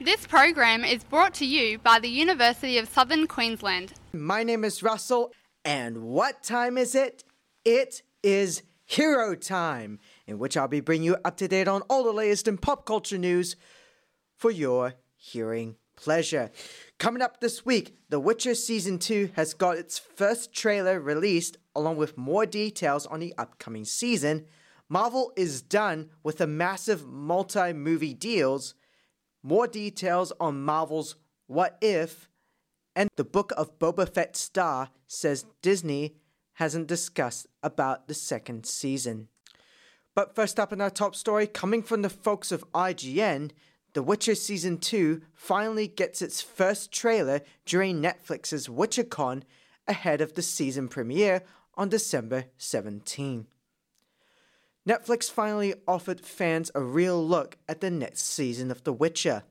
This program is brought to you by the University of Southern Queensland. My name is Russell, and what time is it? It is Hero Time, in which I'll be bringing you up to date on all the latest in pop culture news for your hearing pleasure. Coming up this week, The Witcher Season 2 has got its first trailer released, along with more details on the upcoming season. Marvel is done with the massive multi movie deals more details on Marvel's What If, and the book of Boba Fett star says Disney hasn't discussed about the second season. But first up in our top story, coming from the folks of IGN, The Witcher Season 2 finally gets its first trailer during Netflix's WitcherCon ahead of the season premiere on December 17. Netflix finally offered fans a real look at the next season of The Witcher.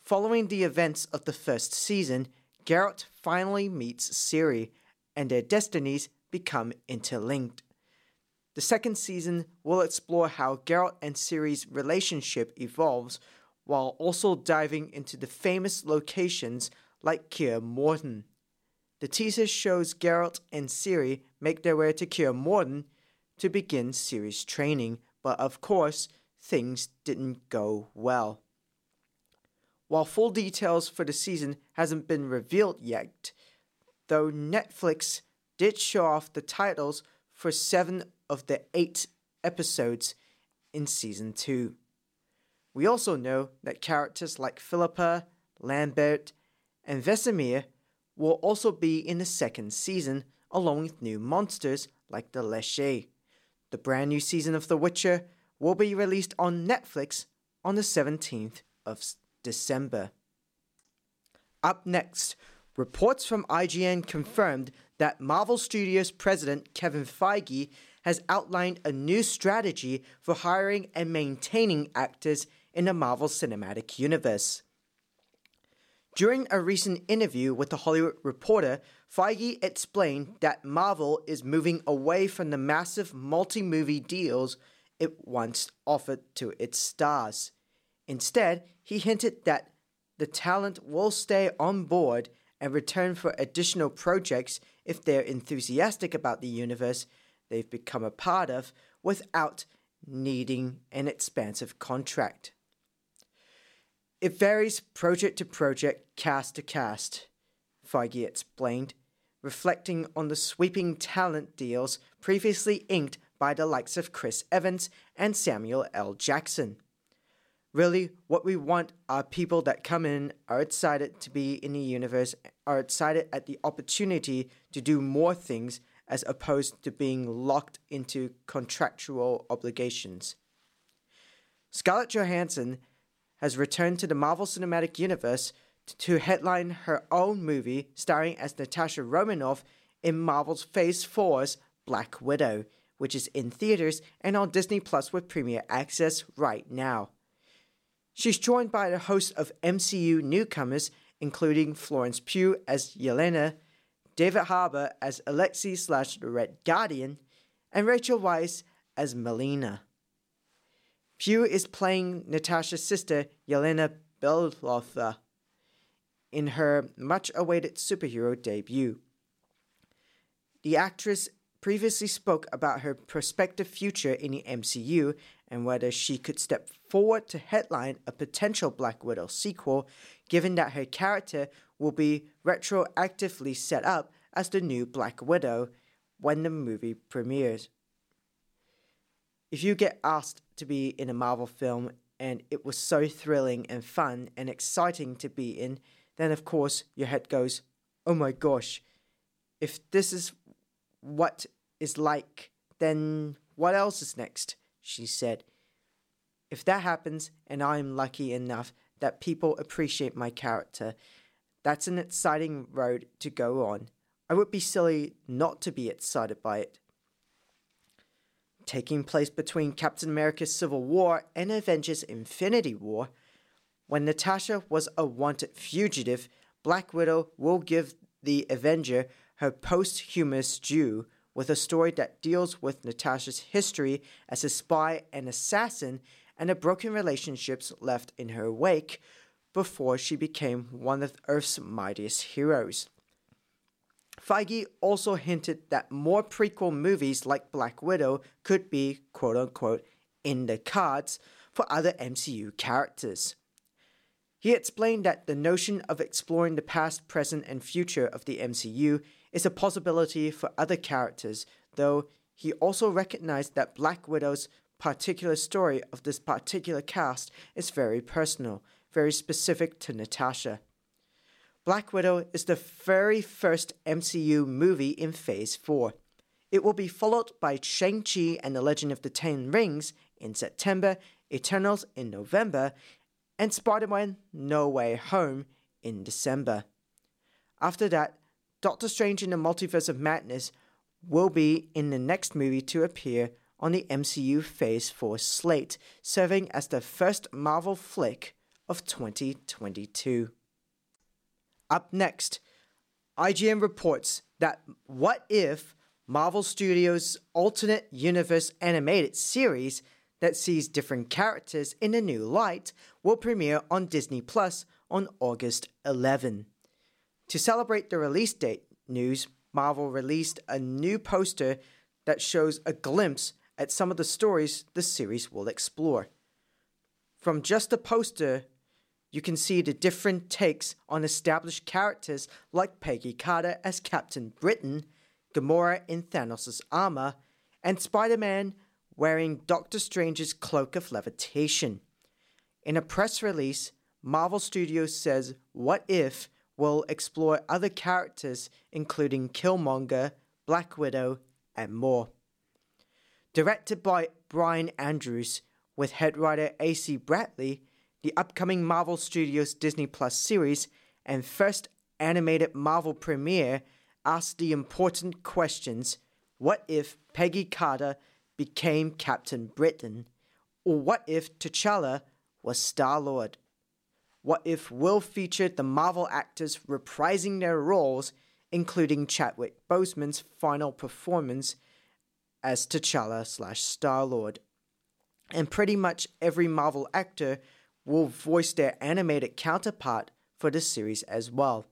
Following the events of the first season, Geralt finally meets Ciri, and their destinies become interlinked. The second season will explore how Geralt and Ciri's relationship evolves while also diving into the famous locations like Kaer Morhen. The teaser shows Geralt and Ciri make their way to Kaer Morhen to begin serious training, but of course, things didn't go well. While full details for the season hasn't been revealed yet, though Netflix did show off the titles for seven of the eight episodes in season 2. We also know that characters like Philippa, Lambert, and Vesemir will also be in the second season, along with new monsters like the Leshy. The brand new season of The Witcher will be released on Netflix on the 17th of December. Up next, reports from IGN confirmed that Marvel Studios president Kevin Feige has outlined a new strategy for hiring and maintaining actors in the Marvel Cinematic Universe. During a recent interview with The Hollywood Reporter, Feige explained that Marvel is moving away from the massive multi movie deals it once offered to its stars. Instead, he hinted that the talent will stay on board and return for additional projects if they're enthusiastic about the universe they've become a part of without needing an expansive contract. It varies project to project, cast to cast, Feige explained, reflecting on the sweeping talent deals previously inked by the likes of Chris Evans and Samuel L. Jackson. Really, what we want are people that come in, are excited to be in the universe, are excited at the opportunity to do more things as opposed to being locked into contractual obligations. Scarlett Johansson has returned to the Marvel Cinematic Universe to headline her own movie starring as Natasha Romanoff in Marvel's Phase 4's Black Widow, which is in theaters and on Disney Plus with premiere access right now. She's joined by a host of MCU newcomers, including Florence Pugh as Yelena, David Harbour as Alexei slash the Red Guardian, and Rachel Weisz as Melina. Pugh is playing Natasha's sister, Yelena Belova, in her much awaited superhero debut. The actress previously spoke about her prospective future in the MCU and whether she could step forward to headline a potential Black Widow sequel, given that her character will be retroactively set up as the new Black Widow when the movie premieres. If you get asked to be in a Marvel film and it was so thrilling and fun and exciting to be in, then of course your head goes, oh my gosh, if this is what is like, then what else is next? She said. If that happens and I'm lucky enough that people appreciate my character, that's an exciting road to go on. I would be silly not to be excited by it taking place between Captain America's Civil War and Avengers Infinity War. When Natasha was a wanted fugitive, Black Widow will give the Avenger her posthumous due with a story that deals with Natasha's history as a spy and assassin and the broken relationships left in her wake, before she became one of Earth's mightiest heroes. Feige also hinted that more prequel movies like Black Widow could be, quote unquote, in the cards for other MCU characters. He explained that the notion of exploring the past, present, and future of the MCU is a possibility for other characters, though he also recognized that Black Widow's particular story of this particular cast is very personal, very specific to Natasha. Black Widow is the very first MCU movie in Phase 4. It will be followed by Shang-Chi and the Legend of the Ten Rings in September, Eternals in November, and Spider Man No Way Home in December. After that, Doctor Strange in the Multiverse of Madness will be in the next movie to appear on the MCU Phase 4 slate, serving as the first Marvel flick of 2022. Up next, IGN reports that What If Marvel Studios' alternate universe animated series that sees different characters in a new light will premiere on Disney Plus on August 11. To celebrate the release date news, Marvel released a new poster that shows a glimpse at some of the stories the series will explore. From just the poster, you can see the different takes on established characters like Peggy Carter as Captain Britain, Gamora in Thanos' armor, and Spider Man wearing Doctor Strange's cloak of levitation. In a press release, Marvel Studios says What If will explore other characters including Killmonger, Black Widow, and more. Directed by Brian Andrews, with head writer AC Bradley, the upcoming Marvel Studios Disney Plus series and first animated Marvel premiere asks the important questions What if Peggy Carter became Captain Britain? Or what if T'Challa was Star Lord? What if will featured the Marvel actors reprising their roles, including Chadwick Boseman's final performance as T'Challa slash Star Lord? And pretty much every Marvel actor will voice their animated counterpart for the series as well.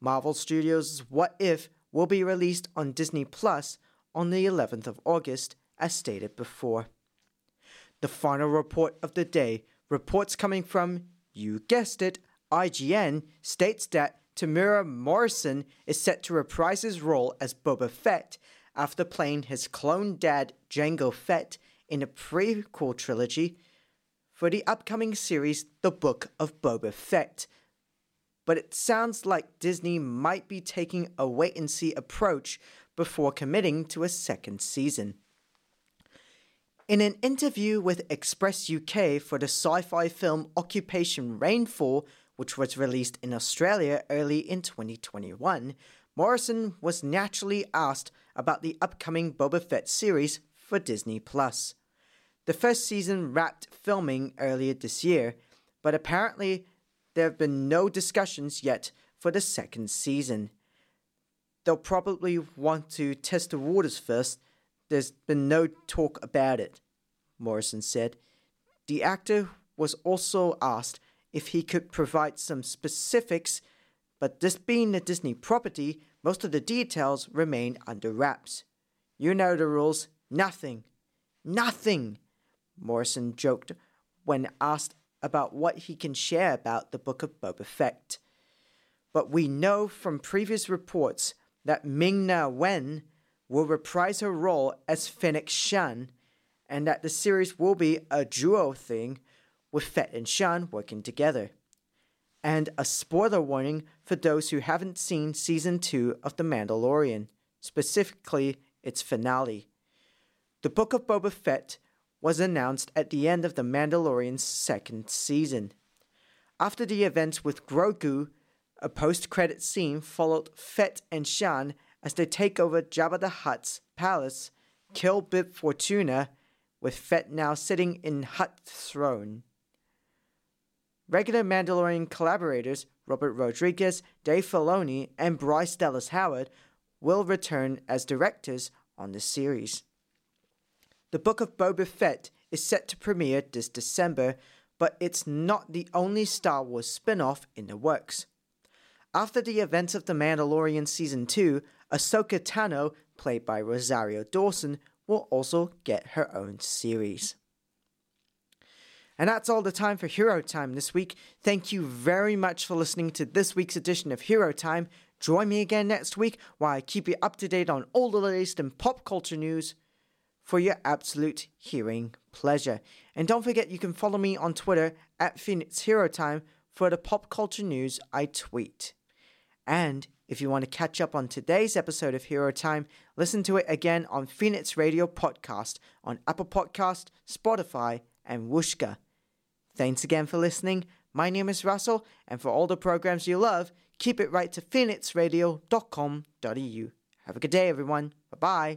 Marvel Studios' What If will be released on Disney Plus on the 11th of August as stated before. The final report of the day, reports coming from, you guessed it, IGN, states that Temuera Morrison is set to reprise his role as Boba Fett after playing his clone dad Jango Fett in a prequel trilogy for the upcoming series The Book of Boba Fett. But it sounds like Disney might be taking a wait and see approach before committing to a second season. In an interview with Express UK for the sci fi film Occupation Rainfall, which was released in Australia early in 2021, Morrison was naturally asked about the upcoming Boba Fett series for Disney Plus. The first season wrapped filming earlier this year, but apparently there have been no discussions yet for the second season. They'll probably want to test the waters first there's been no talk about it, Morrison said. The actor was also asked if he could provide some specifics, but this being a Disney property, most of the details remain under wraps. You know the rules. Nothing. Nothing, Morrison joked when asked about what he can share about the Book of Boba Fett. But we know from previous reports that Ming Na Wen will reprise her role as Fennec Shan, and that the series will be a duo thing with Fett and Shan working together. And a spoiler warning for those who haven't seen season 2 of The Mandalorian, specifically its finale. The Book of Boba Fett was announced at the end of The Mandalorian's second season. After the events with Grogu, a post credit scene followed Fett and Shan as they take over Jabba the Hutt's palace, kill Bib Fortuna, with Fett now sitting in Hutt's throne. Regular Mandalorian collaborators Robert Rodriguez, Dave Filoni, and Bryce Dallas Howard will return as directors on the series. The Book of Boba Fett is set to premiere this December, but it's not the only Star Wars spin off in the works. After the events of The Mandalorian Season 2, Ahsoka Tano, played by Rosario Dawson, will also get her own series. And that's all the time for Hero Time this week. Thank you very much for listening to this week's edition of Hero Time. Join me again next week while I keep you up to date on all the latest in pop culture news for your absolute hearing pleasure. And don't forget you can follow me on Twitter at Phoenix Hero Time for the pop culture news I tweet. And if you want to catch up on today's episode of Hero Time, listen to it again on Phoenix Radio Podcast on Apple Podcast, Spotify, and Whooshkaa. Thanks again for listening. My name is Russell, and for all the programs you love, keep it right to phoenixradio.com.au. Have a good day, everyone. Bye bye.